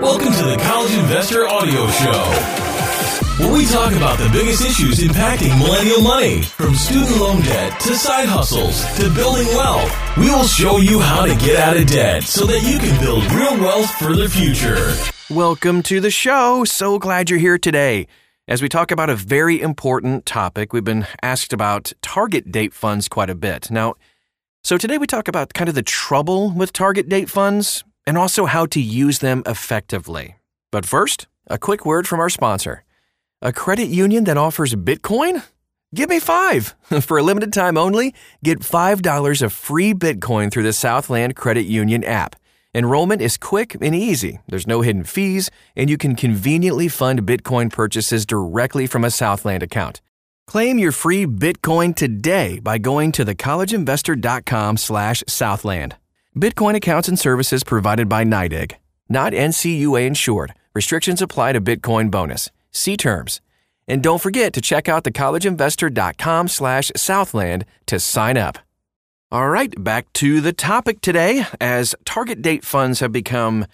Welcome to the College Investor Audio Show where we talk about the biggest issues impacting millennial money, from student loan debt to side hustles to building wealth. We will show you how to get out of debt so that you can build real wealth for the future. Welcome to the show. So glad you're here today. As we talk about a very important topic, we've been asked about target date funds quite a bit. Now, so today we talk about kind of the trouble with target date funds and also how to use them effectively. But first, a quick word from our sponsor. A credit union that offers Bitcoin? Give me five. For a limited time only, get $5 of free Bitcoin through the Southland Credit Union app. Enrollment is quick and easy. There's no hidden fees, and you can conveniently fund Bitcoin purchases directly from a Southland account. Claim your free Bitcoin today by going to thecollegeinvestor.com/southland. Bitcoin accounts and services provided by NYDIG. Not NCUA insured. Restrictions apply to Bitcoin bonus. See terms. And don't forget to check out thecollegeinvestor.com slash Southland to sign up. All right, back to the topic today. As target date funds have become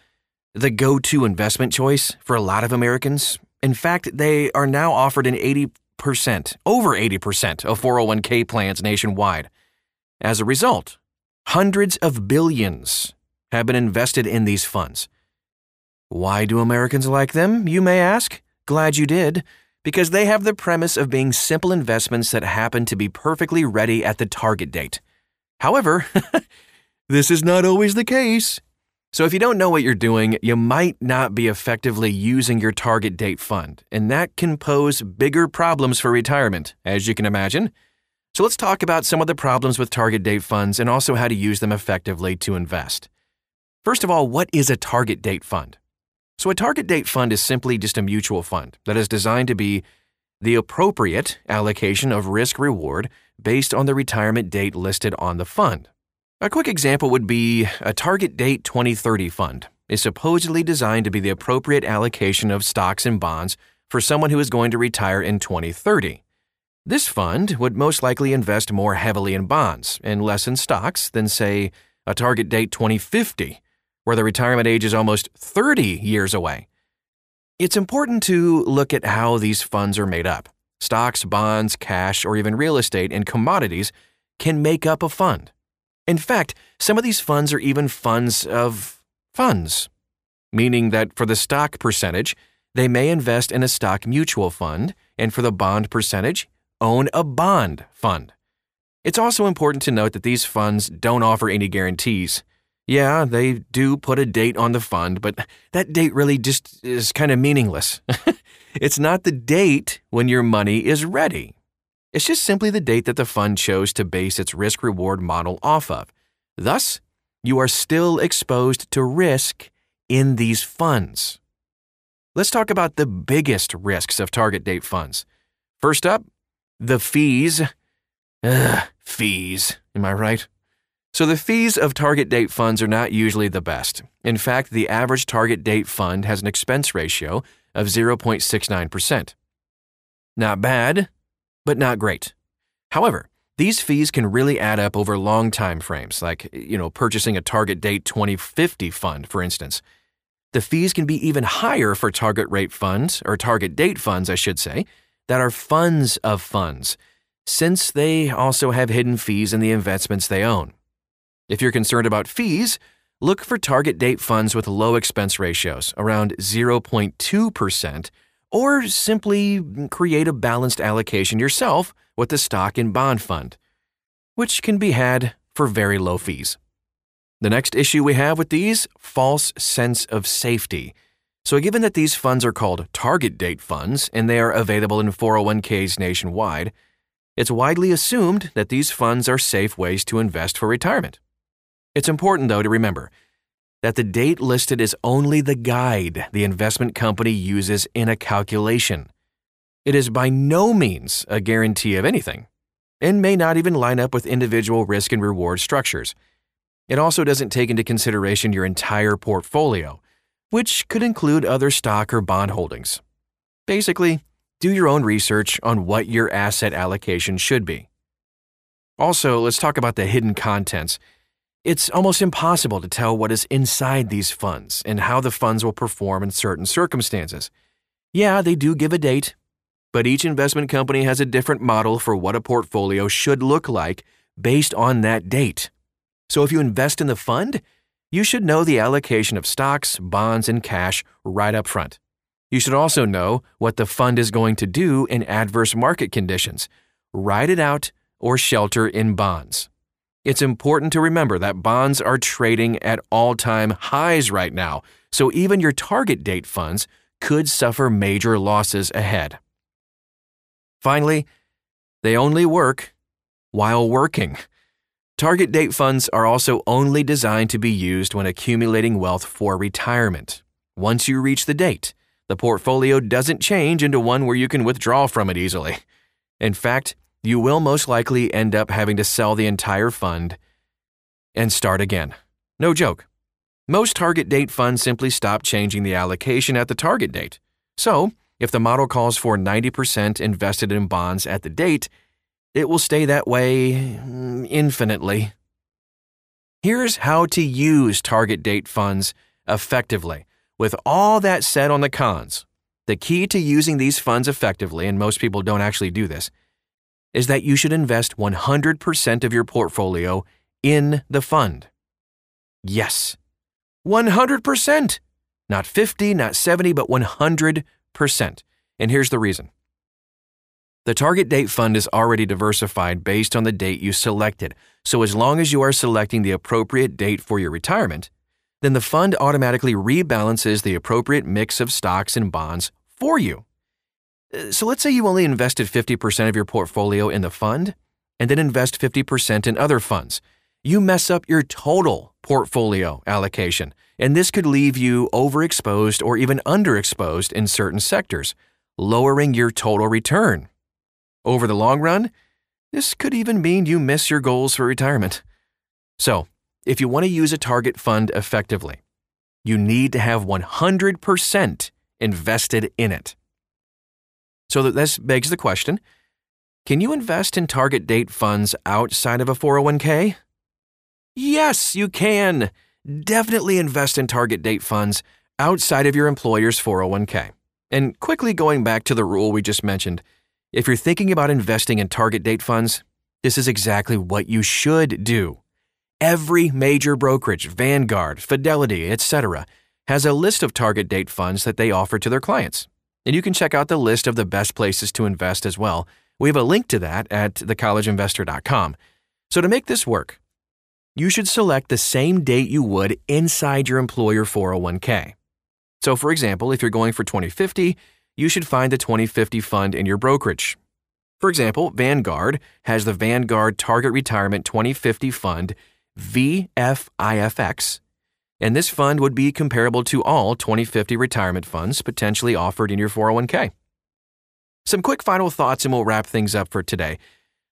the go to investment choice for a lot of Americans. In fact, they are now offered in 80%, over 80% of 401k plans nationwide. As a result, hundreds of billions have been invested in these funds. Why do Americans like them, you may ask? Glad you did, because they have the premise of being simple investments that happen to be perfectly ready at the target date. However, this is not always the case. So, if you don't know what you're doing, you might not be effectively using your target date fund, and that can pose bigger problems for retirement, as you can imagine. So, let's talk about some of the problems with target date funds and also how to use them effectively to invest. First of all, what is a target date fund? So, a target date fund is simply just a mutual fund that is designed to be the appropriate allocation of risk reward based on the retirement date listed on the fund. A quick example would be a Target Date 2030 fund is supposedly designed to be the appropriate allocation of stocks and bonds for someone who is going to retire in 2030. This fund would most likely invest more heavily in bonds and less in stocks than, say, a Target Date 2050 where the retirement age is almost 30 years away. It's important to look at how these funds are made up. Stocks, bonds, cash, or even real estate and commodities can make up a fund. In fact, some of these funds are even funds of funds, meaning that for the stock percentage, they may invest in a stock mutual fund, and for the bond percentage, own a bond fund. It's also important to note that these funds don't offer any guarantees. Yeah, they do put a date on the fund, but that date really just is kind of meaningless. it's not the date when your money is ready. It's just simply the date that the fund chose to base its risk reward model off of. Thus, you are still exposed to risk in these funds. Let's talk about the biggest risks of target date funds. First up, the fees. Ugh, fees. Am I right? So the fees of target date funds are not usually the best. In fact, the average target date fund has an expense ratio of 0.69%. Not bad, but not great. However, these fees can really add up over long time frames, like, you know, purchasing a target date 2050 fund, for instance. The fees can be even higher for target rate funds, or target date funds, I should say, that are funds of funds, since they also have hidden fees in the investments they own. If you're concerned about fees, look for target date funds with low expense ratios, around 0.2%, or simply create a balanced allocation yourself with the stock and bond fund, which can be had for very low fees. The next issue we have with these false sense of safety. So, given that these funds are called target date funds and they are available in 401ks nationwide, it's widely assumed that these funds are safe ways to invest for retirement. It's important, though, to remember that the date listed is only the guide the investment company uses in a calculation. It is by no means a guarantee of anything, and may not even line up with individual risk and reward structures. It also doesn't take into consideration your entire portfolio, which could include other stock or bond holdings. Basically, do your own research on what your asset allocation should be. Also, let's talk about the hidden contents It's almost impossible to tell what is inside these funds and how the funds will perform in certain circumstances. Yeah, they do give a date, but each investment company has a different model for what a portfolio should look like based on that date. So if you invest in the fund, you should know the allocation of stocks, bonds, and cash right up front. You should also know what the fund is going to do in adverse market conditions. Ride it out or shelter in bonds. It's important to remember that bonds are trading at all time highs right now, so even your target date funds could suffer major losses ahead. Finally, they only work while working. Target date funds are also only designed to be used when accumulating wealth for retirement. Once you reach the date, the portfolio doesn't change into one where you can withdraw from it easily. In fact, you will most likely end up having to sell the entire fund and start again. No joke. Most target date funds simply stop changing the allocation at the target date. So, if the model calls for 90% invested in bonds at the date, it will stay that way mm, infinitely. Here's how to use target date funds effectively. With all that said on the cons, the key to using these funds effectively, and most people don't actually do this, is that you should invest 100% of your portfolio in the fund. Yes, 100%. Not 50, not 70, but 100%. And here's the reason. The target date fund is already diversified based on the date you selected. So as long as you are selecting the appropriate date for your retirement, then the fund automatically rebalances the appropriate mix of stocks and bonds for you. Uh, so let's say you only invested 50% of your portfolio in the fund and then invest 50% in other funds. You mess up your total portfolio allocation, and this could leave you overexposed or even underexposed in certain sectors, lowering your total return. Over the long run, this could even mean you miss your goals for retirement. So, if you want to use a target fund effectively, you need to have 100% invested in it. So that this begs the question can you invest in target date funds outside of a 401k? Yes, you can. Definitely invest in target date funds outside of your employer's 401k. And quickly going back to the rule we just mentioned, if you're thinking about investing in target date funds, this is exactly what you should do. Every major brokerage, Vanguard, Fidelity, etc., has a list of target date funds that they offer to their clients. And you can check out the list of the best places to invest as well. We have a link to that at thecollegeinvestor.com. So to make this work, you should select the same date you would inside your employer 401k. So, for example, if you're going for 2050, you should find the 2050 fund in your brokerage. For example, Vanguard has the Vanguard Target Retirement 2050 Fund, VFIFX, and this fund would be comparable to all 2050 retirement funds potentially offered in your 401k. Some quick final thoughts and we'll wrap things up for today.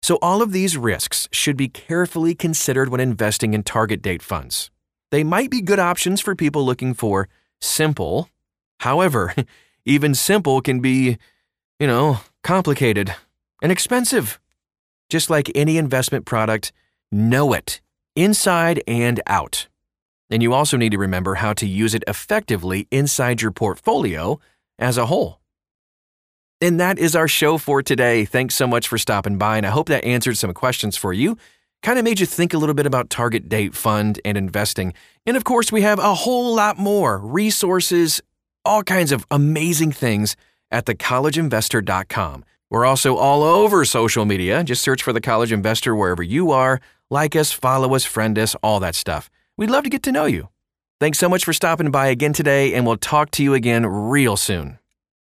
So, all of these risks should be carefully considered when investing in target date funds. They might be good options for people looking for simple. However, even simple can be, you know, complicated and expensive. Just like any investment product, know it inside and out. And you also need to remember how to use it effectively inside your portfolio as a whole. And that is our show for today. Thanks so much for stopping by, and I hope that answered some questions for you. Kind of made you think a little bit about target date fund and investing. And of course, we have a whole lot more resources, all kinds of amazing things at thecollegeinvestor.com. We're also all over social media. Just search for the College Investor wherever you are. Like us, follow us, friend us, all that stuff. We'd love to get to know you. Thanks so much for stopping by again today, and we'll talk to you again real soon.